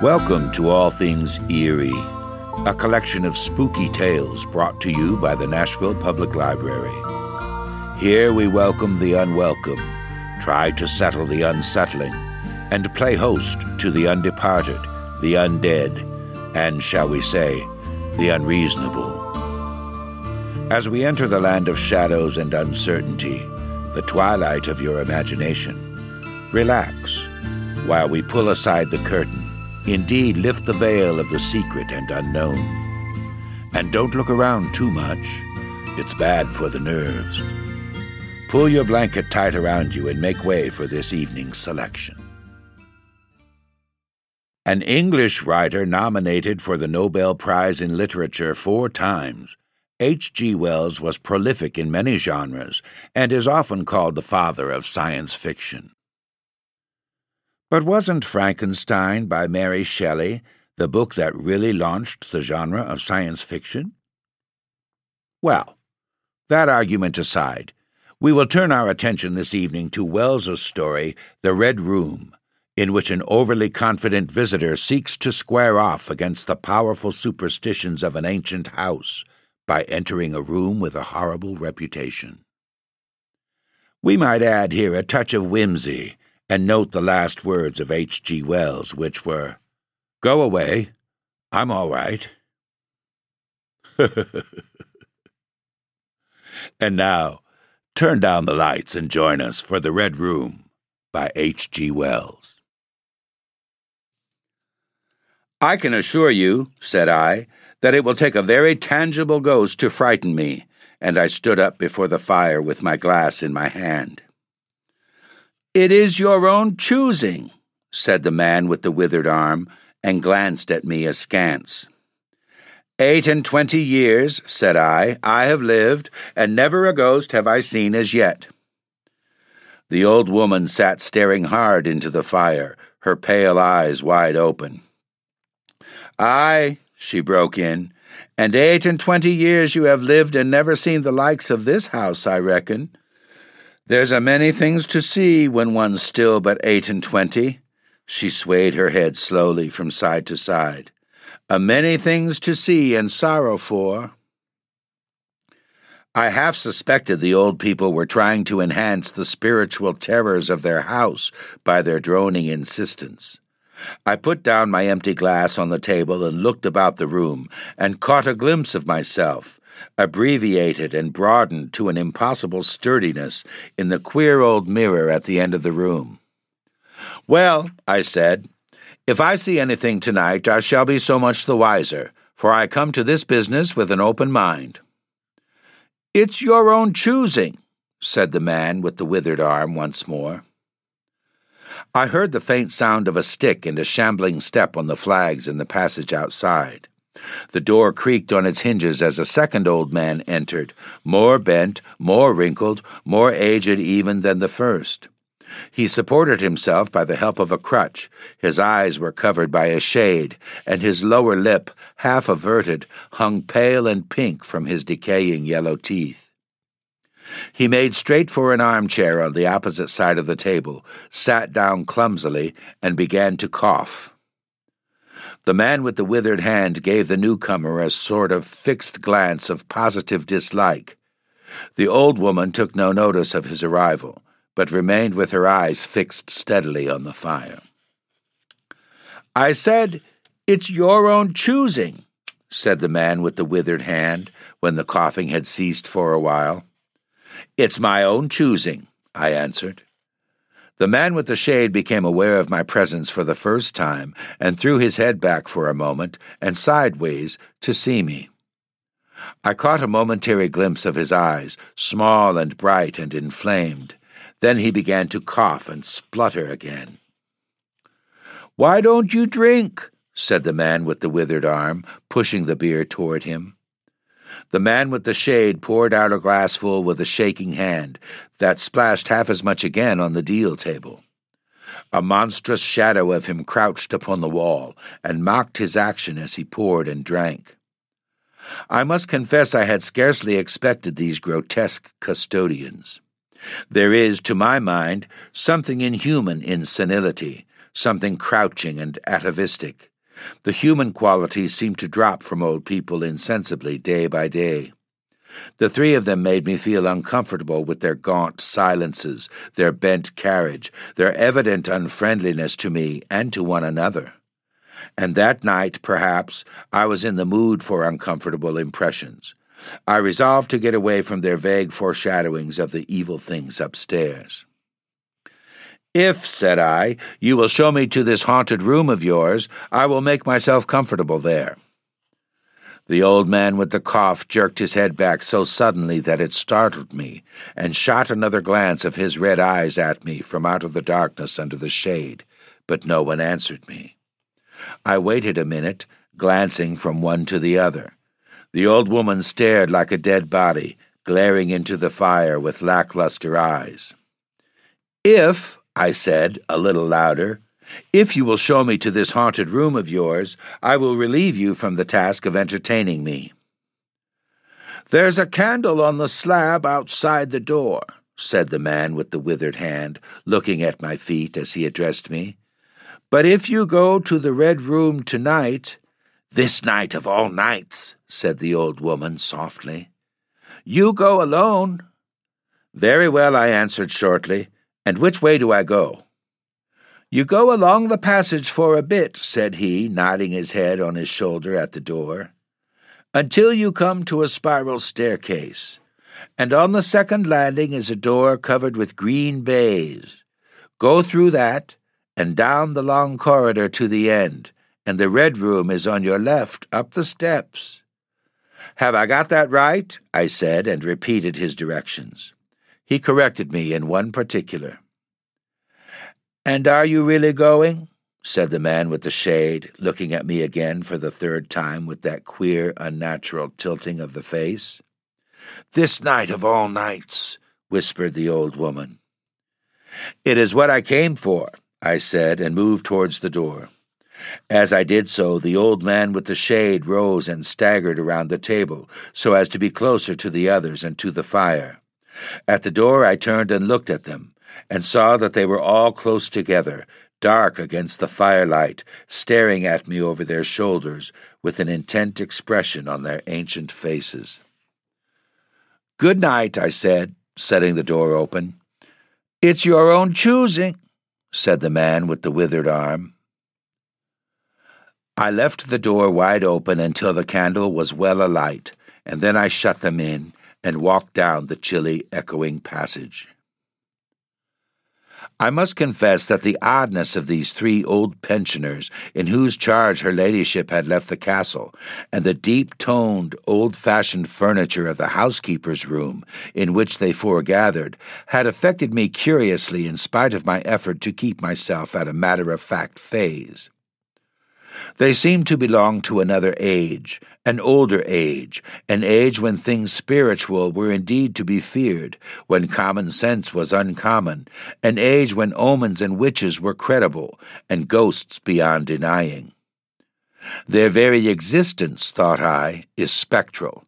Welcome to All Things Eerie, a collection of spooky tales brought to you by the Nashville Public Library. Here we welcome the unwelcome, try to settle the unsettling, and play host to the undeparted, the undead, and, shall we say, the unreasonable. As we enter the land of shadows and uncertainty, the twilight of your imagination, relax while we pull aside the curtain Indeed, lift the veil of the secret and unknown. And don't look around too much. It's bad for the nerves. Pull your blanket tight around you and make way for this evening's selection. An English writer nominated for the Nobel Prize in Literature four times, H.G. Wells was prolific in many genres and is often called the father of science fiction. But wasn't Frankenstein by Mary Shelley the book that really launched the genre of science fiction? Well, that argument aside, we will turn our attention this evening to Wells's story, The Red Room, in which an overly confident visitor seeks to square off against the powerful superstitions of an ancient house by entering a room with a horrible reputation. We might add here a touch of whimsy and note the last words of H.G. Wells, which were, Go away, I'm all right. and now, turn down the lights and join us for The Red Room by H.G. Wells. I can assure you, said I, that it will take a very tangible ghost to frighten me, and I stood up before the fire with my glass in my hand. It is your own choosing, said the man with the withered arm, and glanced at me askance. Eight and twenty years, said I, I have lived, and never a ghost have I seen as yet. The old woman sat staring hard into the fire, her pale eyes wide open. Ay, she broke in, and eight and twenty years you have lived and never seen the likes of this house, I reckon. There's a many things to see when one's still but eight and twenty. She swayed her head slowly from side to side. A many things to see and sorrow for. I half suspected the old people were trying to enhance the spiritual terrors of their house by their droning insistence. I put down my empty glass on the table and looked about the room, and caught a glimpse of myself, abbreviated and broadened to an impossible sturdiness in the queer old mirror at the end of the room. Well, I said, if I see anything tonight, I shall be so much the wiser, for I come to this business with an open mind. It's your own choosing, said the man with the withered arm once more. I heard the faint sound of a stick and a shambling step on the flags in the passage outside. The door creaked on its hinges as a second old man entered, more bent, more wrinkled, more aged even than the first. He supported himself by the help of a crutch. His eyes were covered by a shade, and his lower lip, half averted, hung pale and pink from his decaying yellow teeth. He made straight for an armchair on the opposite side of the table, sat down clumsily, and began to cough. The man with the withered hand gave the newcomer a sort of fixed glance of positive dislike. The old woman took no notice of his arrival, but remained with her eyes fixed steadily on the fire. I said, It's your own choosing, said the man with the withered hand when the coughing had ceased for a while. It's my own choosing, I answered. The man with the shade became aware of my presence for the first time and threw his head back for a moment and sideways to see me. I caught a momentary glimpse of his eyes, small and bright and inflamed. Then he began to cough and splutter again. Why don't you drink? said the man with the withered arm, pushing the beer toward him. The man with the shade poured out a glassful with a shaking hand that splashed half as much again on the deal table. A monstrous shadow of him crouched upon the wall and mocked his action as he poured and drank. I must confess I had scarcely expected these grotesque custodians. There is, to my mind, something inhuman in senility, something crouching and atavistic. The human qualities seemed to drop from old people insensibly day by day. The three of them made me feel uncomfortable with their gaunt silences, their bent carriage, their evident unfriendliness to me and to one another. And that night, perhaps, I was in the mood for uncomfortable impressions. I resolved to get away from their vague foreshadowings of the evil things upstairs. If, said I, you will show me to this haunted room of yours, I will make myself comfortable there. The old man with the cough jerked his head back so suddenly that it startled me, and shot another glance of his red eyes at me from out of the darkness under the shade, but no one answered me. I waited a minute, glancing from one to the other. The old woman stared like a dead body, glaring into the fire with lackluster eyes. If, I said, a little louder, if you will show me to this haunted room of yours, I will relieve you from the task of entertaining me. There's a candle on the slab outside the door, said the man with the withered hand, looking at my feet as he addressed me. But if you go to the Red Room tonight, this night of all nights, said the old woman softly. You go alone. Very well, I answered shortly. And which way do I go? You go along the passage for a bit, said he, nodding his head on his shoulder at the door, until you come to a spiral staircase. And on the second landing is a door covered with green baize. Go through that, and down the long corridor to the end, and the red room is on your left, up the steps. Have I got that right? I said, and repeated his directions. He corrected me in one particular. And are you really going? said the man with the shade, looking at me again for the third time with that queer, unnatural tilting of the face. This night of all nights, whispered the old woman. It is what I came for, I said, and moved towards the door. As I did so, the old man with the shade rose and staggered around the table so as to be closer to the others and to the fire. At the door, I turned and looked at them, and saw that they were all close together, dark against the firelight, staring at me over their shoulders with an intent expression on their ancient faces. Good night, I said, setting the door open. It's your own choosing, said the man with the withered arm. I left the door wide open until the candle was well alight, and then I shut them in and walked down the chilly, echoing passage. I must confess that the oddness of these three old pensioners, in whose charge her ladyship had left the castle, and the deep toned, old fashioned furniture of the housekeeper's room, in which they foregathered, had affected me curiously in spite of my effort to keep myself at a matter of fact phase. They seemed to belong to another age, an older age, an age when things spiritual were indeed to be feared, when common sense was uncommon, an age when omens and witches were credible, and ghosts beyond denying. Their very existence, thought I, is spectral.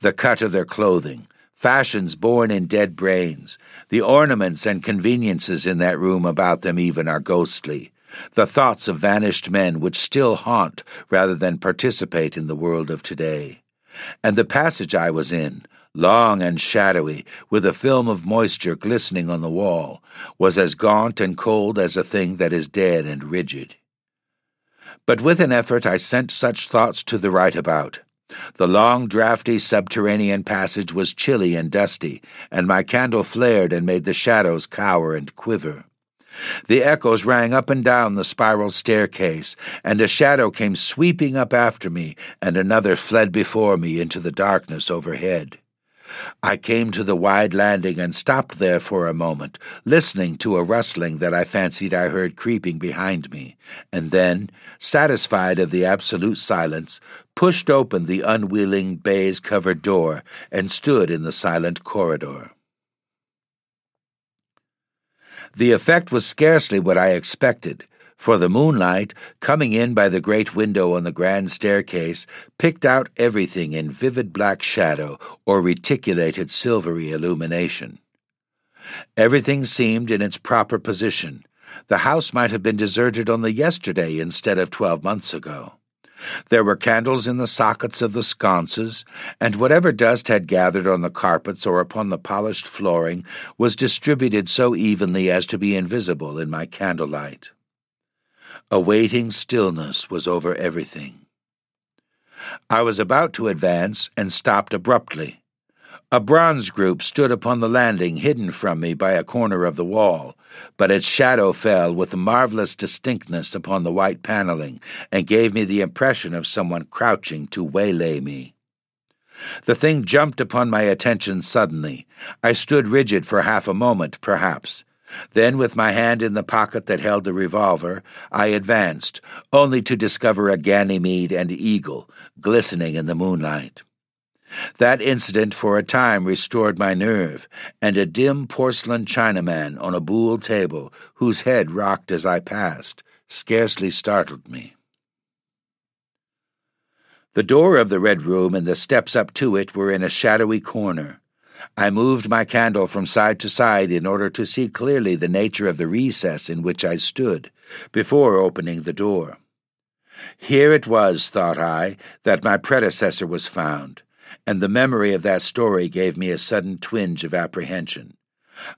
The cut of their clothing, fashions born in dead brains, the ornaments and conveniences in that room about them even are ghostly the thoughts of vanished men which still haunt rather than participate in the world of today. And the passage I was in, long and shadowy, with a film of moisture glistening on the wall, was as gaunt and cold as a thing that is dead and rigid. But with an effort I sent such thoughts to the right about. The long, draughty subterranean passage was chilly and dusty, and my candle flared and made the shadows cower and quiver. The echoes rang up and down the spiral staircase, and a shadow came sweeping up after me, and another fled before me into the darkness overhead. I came to the wide landing and stopped there for a moment, listening to a rustling that I fancied I heard creeping behind me, and then, satisfied of the absolute silence, pushed open the unwilling baize covered door and stood in the silent corridor. The effect was scarcely what I expected, for the moonlight, coming in by the great window on the grand staircase, picked out everything in vivid black shadow or reticulated silvery illumination. Everything seemed in its proper position, The house might have been deserted only yesterday instead of twelve months ago. There were candles in the sockets of the sconces, and whatever dust had gathered on the carpets or upon the polished flooring was distributed so evenly as to be invisible in my candlelight. A waiting stillness was over everything. I was about to advance and stopped abruptly. A bronze group stood upon the landing, hidden from me by a corner of the wall, but its shadow fell with marvelous distinctness upon the white paneling and gave me the impression of someone crouching to waylay me. The thing jumped upon my attention suddenly. I stood rigid for half a moment, perhaps. Then, with my hand in the pocket that held the revolver, I advanced, only to discover a Ganymede and eagle glistening in the moonlight. That incident for a time restored my nerve, and a dim porcelain Chinaman on a buhl table, whose head rocked as I passed, scarcely startled me. The door of the Red Room and the steps up to it were in a shadowy corner. I moved my candle from side to side in order to see clearly the nature of the recess in which I stood, before opening the door. Here it was, thought I, that my predecessor was found and the memory of that story gave me a sudden twinge of apprehension.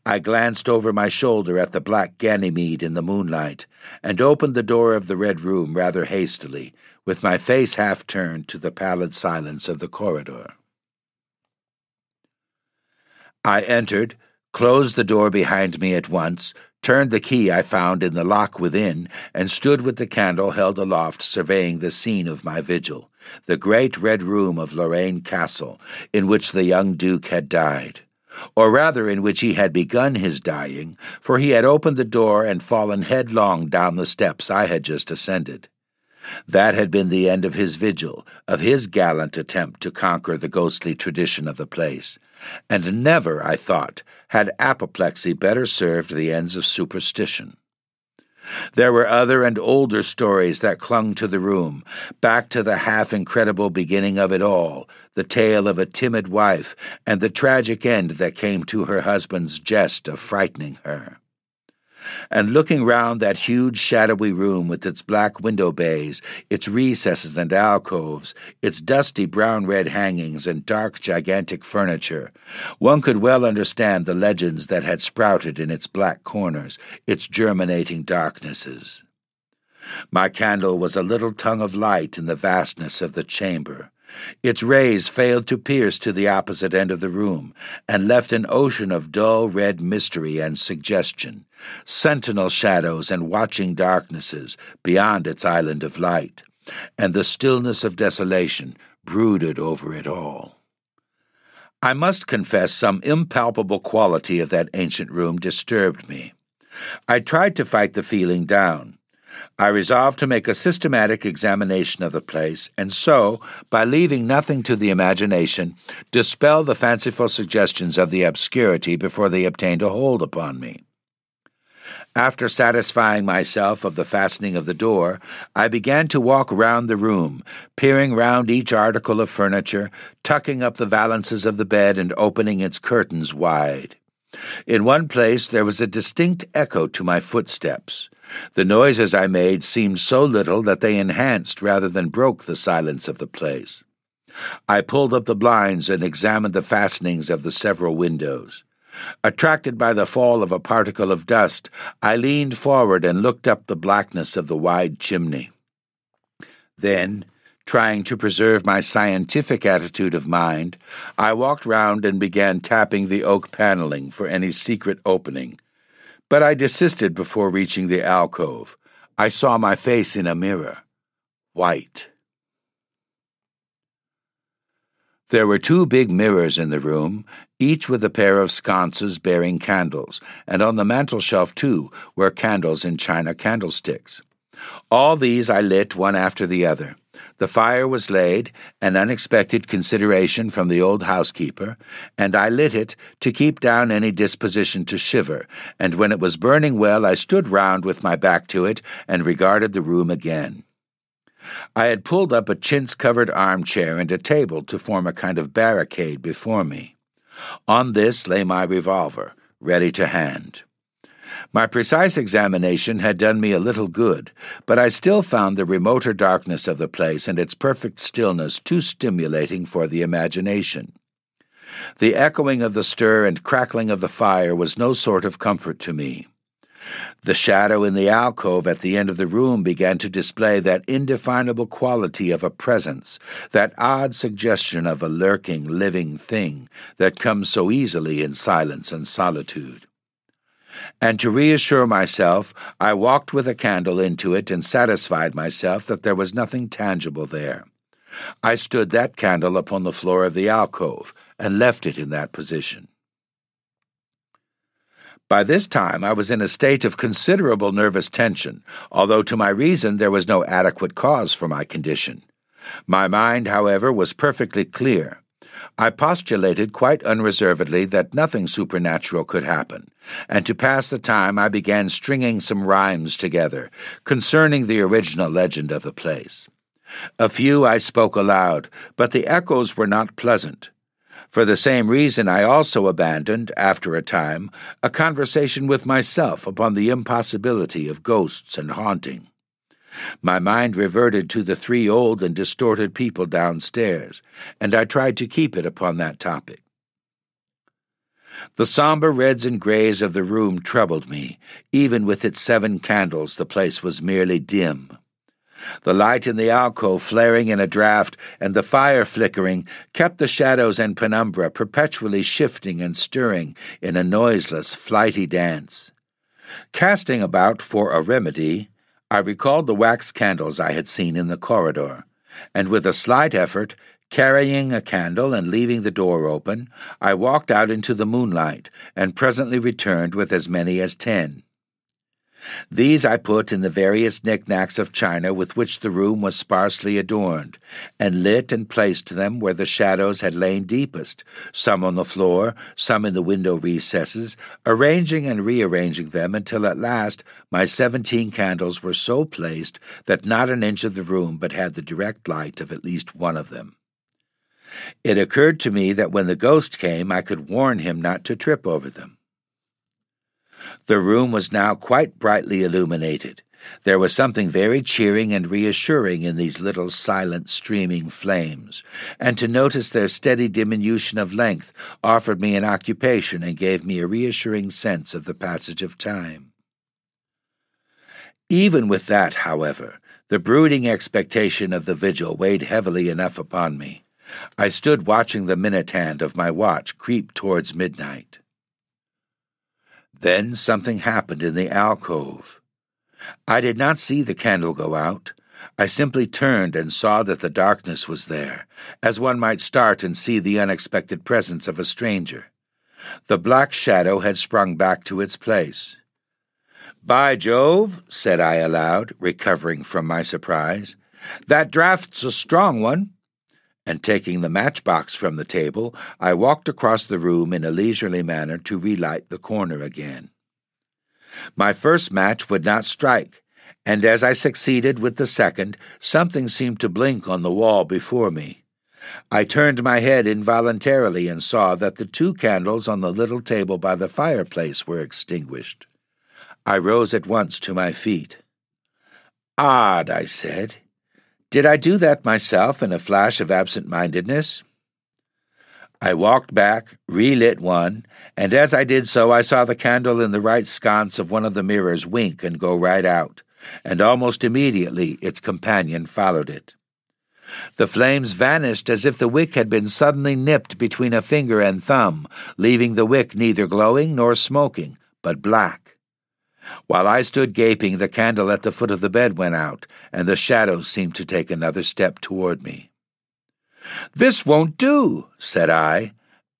I glanced over my shoulder at the black Ganymede in the moonlight, and opened the door of the red room rather hastily, with my face half turned to the pallid silence of the corridor. I entered, closed the door behind me at once, turned the key I found in the lock within, and stood with the candle held aloft surveying the scene of my vigil, the great red room of Lorraine Castle, in which the young Duke had died. Or rather, in which he had begun his dying, for he had opened the door and fallen headlong down the steps I had just ascended. That had been the end of his vigil, of his gallant attempt to conquer the ghostly tradition of the place and never, I thought, had apoplexy better served the ends of superstition. There were other and older stories that clung to the room, back to the half incredible beginning of it all, the tale of a timid wife, and the tragic end that came to her husband's jest of frightening her and looking round that huge shadowy room with its black window bays, its recesses and alcoves, its dusty brown red hangings and dark gigantic furniture, one could well understand the legends that had sprouted in its black corners, its germinating darknesses. My candle was a little tongue of light in the vastness of the chamber. Its rays failed to pierce to the opposite end of the room, and left an ocean of dull red mystery and suggestion, sentinel shadows and watching darknesses beyond its island of light, and the stillness of desolation brooded over it all. I must confess some impalpable quality of that ancient room disturbed me. I tried to fight the feeling down. I resolved to make a systematic examination of the place, and so, by leaving nothing to the imagination, dispel the fanciful suggestions of the obscurity before they obtained a hold upon me. After satisfying myself of the fastening of the door, I began to walk round the room, peering round each article of furniture, tucking up the valances of the bed and opening its curtains wide. In one place there was a distinct echo to my footsteps. The noises I made seemed so little that they enhanced rather than broke the silence of the place. I pulled up the blinds and examined the fastenings of the several windows. Attracted by the fall of a particle of dust, I leaned forward and looked up the blackness of the wide chimney. Then, trying to preserve my scientific attitude of mind, I walked round and began tapping the oak paneling for any secret opening but I desisted before reaching the alcove. I saw my face in a mirror. White. There were two big mirrors in the room, each with a pair of sconces bearing candles, and on the mantel shelf, too, were candles in china candlesticks. All these I lit one after the other. The fire was laid, an unexpected consideration from the old housekeeper, and I lit it to keep down any disposition to shiver, and when it was burning well I stood round with my back to it and regarded the room again. I had pulled up a chintz covered armchair and a table to form a kind of barricade before me. On this lay my revolver, ready to hand. My precise examination had done me a little good, but I still found the remoter darkness of the place and its perfect stillness too stimulating for the imagination. The echoing of the stir and crackling of the fire was no sort of comfort to me. The shadow in the alcove at the end of the room began to display that indefinable quality of a presence, that odd suggestion of a lurking, living thing that comes so easily in silence and solitude. And to reassure myself, I walked with a candle into it and satisfied myself that there was nothing tangible there. I stood that candle upon the floor of the alcove and left it in that position. By this time, I was in a state of considerable nervous tension, although to my reason there was no adequate cause for my condition. My mind, however, was perfectly clear. I postulated quite unreservedly that nothing supernatural could happen, and to pass the time I began stringing some rhymes together concerning the original legend of the place. A few I spoke aloud, but the echoes were not pleasant. For the same reason, I also abandoned, after a time, a conversation with myself upon the impossibility of ghosts and haunting. My mind reverted to the three old and distorted people downstairs, and I tried to keep it upon that topic. The somber reds and grays of the room troubled me. Even with its seven candles, the place was merely dim. The light in the alcove flaring in a draught and the fire flickering kept the shadows and penumbra perpetually shifting and stirring in a noiseless, flighty dance. Casting about for a remedy, I recalled the wax candles I had seen in the corridor, and with a slight effort, carrying a candle and leaving the door open, I walked out into the moonlight and presently returned with as many as ten. These I put in the various knickknacks of china with which the room was sparsely adorned, and lit and placed them where the shadows had lain deepest, some on the floor, some in the window recesses, arranging and rearranging them until at last my seventeen candles were so placed that not an inch of the room but had the direct light of at least one of them. It occurred to me that when the ghost came I could warn him not to trip over them. The room was now quite brightly illuminated. There was something very cheering and reassuring in these little silent streaming flames, and to notice their steady diminution of length offered me an occupation and gave me a reassuring sense of the passage of time. Even with that, however, the brooding expectation of the vigil weighed heavily enough upon me. I stood watching the minute hand of my watch creep towards midnight. Then something happened in the alcove. I did not see the candle go out. I simply turned and saw that the darkness was there, as one might start and see the unexpected presence of a stranger. The black shadow had sprung back to its place. By Jove, said I aloud, recovering from my surprise, that draft's a strong one and taking the matchbox from the table, I walked across the room in a leisurely manner to relight the corner again. My first match would not strike, and as I succeeded with the second, something seemed to blink on the wall before me. I turned my head involuntarily and saw that the two candles on the little table by the fireplace were extinguished. I rose at once to my feet. Odd, I said. Did I do that myself in a flash of absent mindedness? I walked back, relit one, and as I did so, I saw the candle in the right sconce of one of the mirrors wink and go right out, and almost immediately its companion followed it. The flames vanished as if the wick had been suddenly nipped between a finger and thumb, leaving the wick neither glowing nor smoking, but black. While I stood gaping, the candle at the foot of the bed went out, and the shadows seemed to take another step toward me. This won't do, said I,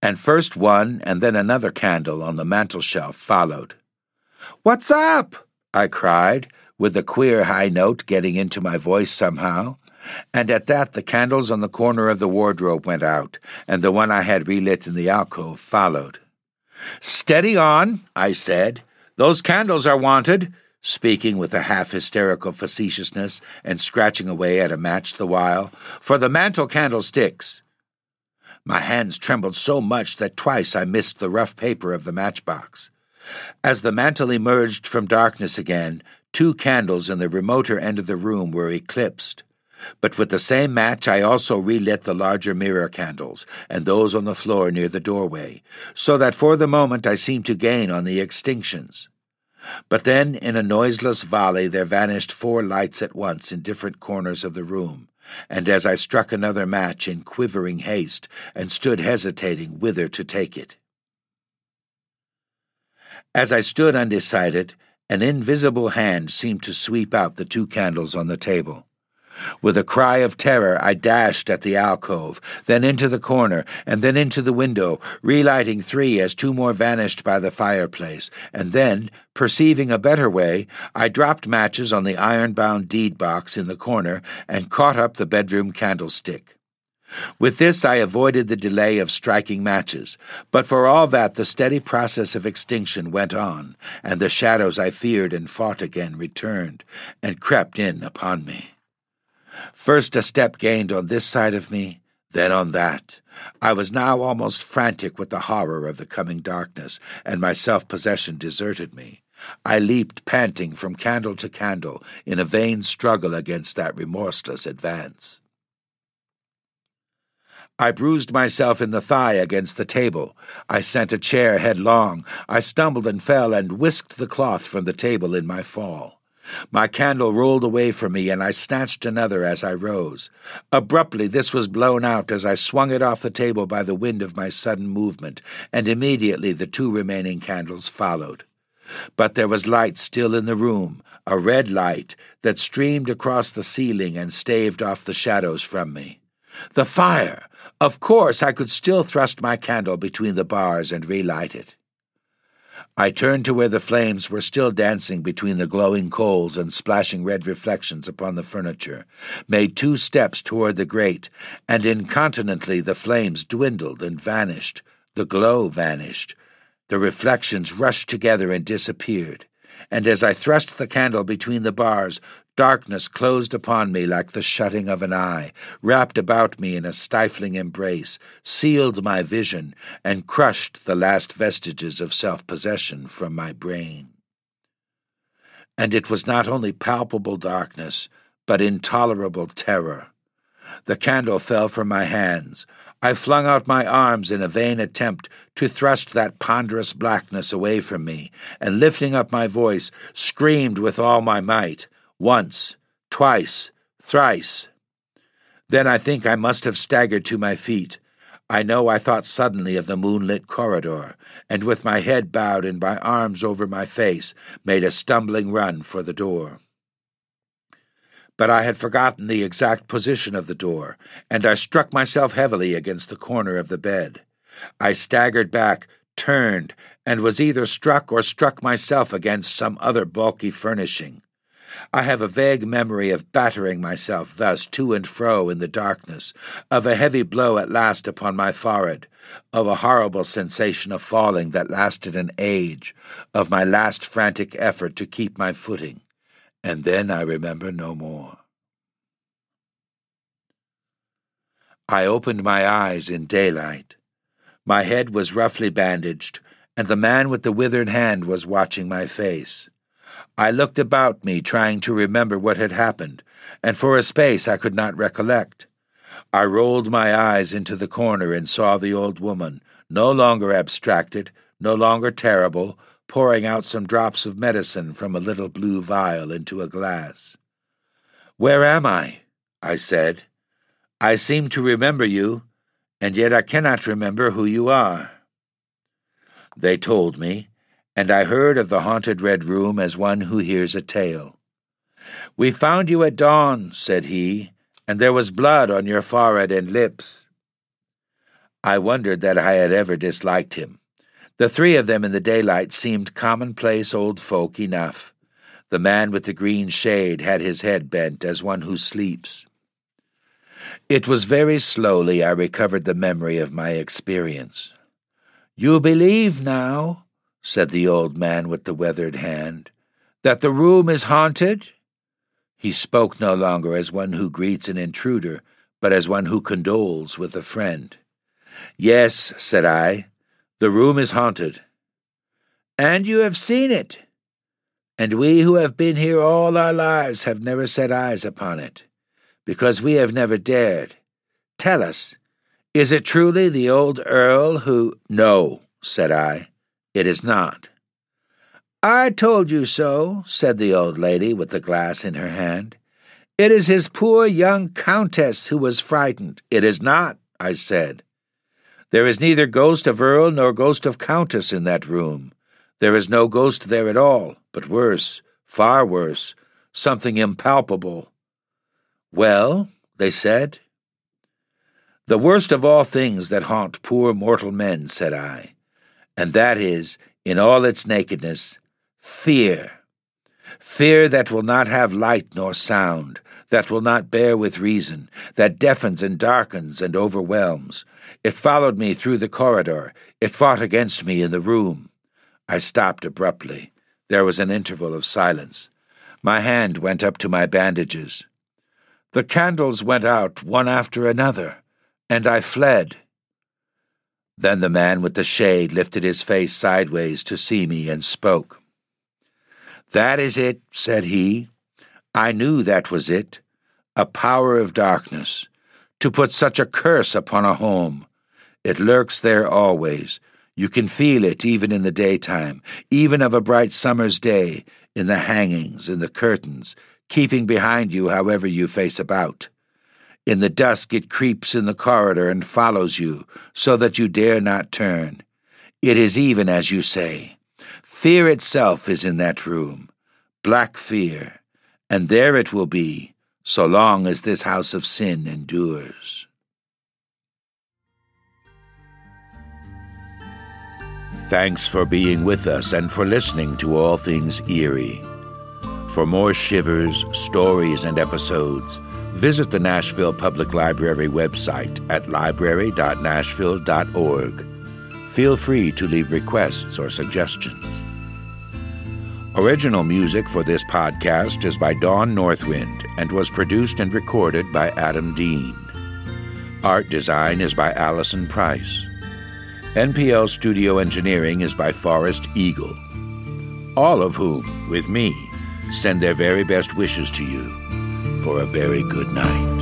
and first one and then another candle on the mantel shelf followed. What's up? I cried, with a queer high note getting into my voice somehow. And at that, the candles on the corner of the wardrobe went out, and the one I had relit in the alcove followed. Steady on, I said, those candles are wanted, speaking with a half hysterical facetiousness and scratching away at a match the while, for the mantel candlesticks. My hands trembled so much that twice I missed the rough paper of the matchbox. As the mantle emerged from darkness again, two candles in the remoter end of the room were eclipsed. But with the same match, I also relit the larger mirror candles and those on the floor near the doorway, so that for the moment I seemed to gain on the extinctions. But then, in a noiseless volley, there vanished four lights at once in different corners of the room, and as I struck another match in quivering haste and stood hesitating whither to take it. As I stood undecided, an invisible hand seemed to sweep out the two candles on the table. With a cry of terror, I dashed at the alcove, then into the corner, and then into the window, relighting three as two more vanished by the fireplace, and then, perceiving a better way, I dropped matches on the iron bound deed box in the corner and caught up the bedroom candlestick. With this, I avoided the delay of striking matches, but for all that, the steady process of extinction went on, and the shadows I feared and fought again returned and crept in upon me. First a step gained on this side of me, then on that. I was now almost frantic with the horror of the coming darkness, and my self possession deserted me. I leaped panting from candle to candle in a vain struggle against that remorseless advance. I bruised myself in the thigh against the table. I sent a chair headlong. I stumbled and fell and whisked the cloth from the table in my fall. My candle rolled away from me, and I snatched another as I rose. Abruptly, this was blown out as I swung it off the table by the wind of my sudden movement, and immediately the two remaining candles followed. But there was light still in the room, a red light that streamed across the ceiling and staved off the shadows from me. The fire! Of course, I could still thrust my candle between the bars and relight it. I turned to where the flames were still dancing between the glowing coals and splashing red reflections upon the furniture, made two steps toward the grate, and incontinently the flames dwindled and vanished, the glow vanished, the reflections rushed together and disappeared, and as I thrust the candle between the bars, Darkness closed upon me like the shutting of an eye, wrapped about me in a stifling embrace, sealed my vision, and crushed the last vestiges of self possession from my brain. And it was not only palpable darkness, but intolerable terror. The candle fell from my hands. I flung out my arms in a vain attempt to thrust that ponderous blackness away from me, and lifting up my voice, screamed with all my might once, twice, thrice. Then I think I must have staggered to my feet. I know I thought suddenly of the moonlit corridor, and with my head bowed and my arms over my face, made a stumbling run for the door. But I had forgotten the exact position of the door, and I struck myself heavily against the corner of the bed. I staggered back, turned, and was either struck or struck myself against some other bulky furnishing. I have a vague memory of battering myself thus to and fro in the darkness, of a heavy blow at last upon my forehead, of a horrible sensation of falling that lasted an age, of my last frantic effort to keep my footing, and then I remember no more. I opened my eyes in daylight. My head was roughly bandaged, and the man with the withered hand was watching my face. I looked about me, trying to remember what had happened, and for a space I could not recollect. I rolled my eyes into the corner and saw the old woman, no longer abstracted, no longer terrible, pouring out some drops of medicine from a little blue vial into a glass. Where am I? I said. I seem to remember you, and yet I cannot remember who you are. They told me, and I heard of the haunted Red Room as one who hears a tale. We found you at dawn, said he, and there was blood on your forehead and lips. I wondered that I had ever disliked him. The three of them in the daylight seemed commonplace old folk enough. The man with the green shade had his head bent as one who sleeps. It was very slowly I recovered the memory of my experience. You believe now? Said the old man with the weathered hand, that the room is haunted? He spoke no longer as one who greets an intruder, but as one who condoles with a friend. Yes, said I, the room is haunted. And you have seen it. And we who have been here all our lives have never set eyes upon it, because we have never dared. Tell us, is it truly the old Earl who. No, said I, it is not. I told you so, said the old lady with the glass in her hand. It is his poor young countess who was frightened. It is not, I said. There is neither ghost of Earl nor ghost of Countess in that room. There is no ghost there at all, but worse, far worse, something impalpable. Well, they said. The worst of all things that haunt poor mortal men, said I, and that is, in all its nakedness, fear. Fear that will not have light nor sound, that will not bear with reason, that deafens and darkens and overwhelms. It followed me through the corridor. It fought against me in the room. I stopped abruptly. There was an interval of silence. My hand went up to my bandages. The candles went out one after another, and I fled. Then the man with the shade lifted his face sideways to see me and spoke. That is it, said he. I knew that was it. A power of darkness, to put such a curse upon a home. It lurks there always. You can feel it even in the daytime, even of a bright summer's day, in the hangings, in the curtains, keeping behind you however you face about. In the dusk it creeps in the corridor and follows you, so that you dare not turn. It is even as you say. Fear itself is in that room, black fear, and there it will be, so long as this house of sin endures. Thanks for being with us and for listening to All Things Eerie. For more shivers, stories, and episodes, visit the Nashville Public Library website at library.nashville.org. Feel free to leave requests or suggestions. Original music for this podcast is by Dawn Northwind and was produced and recorded by Adam Dean. Art design is by Allison Price. NPL studio engineering is by Forrest Eagle. All of whom, with me, send their very best wishes to you for a very good night.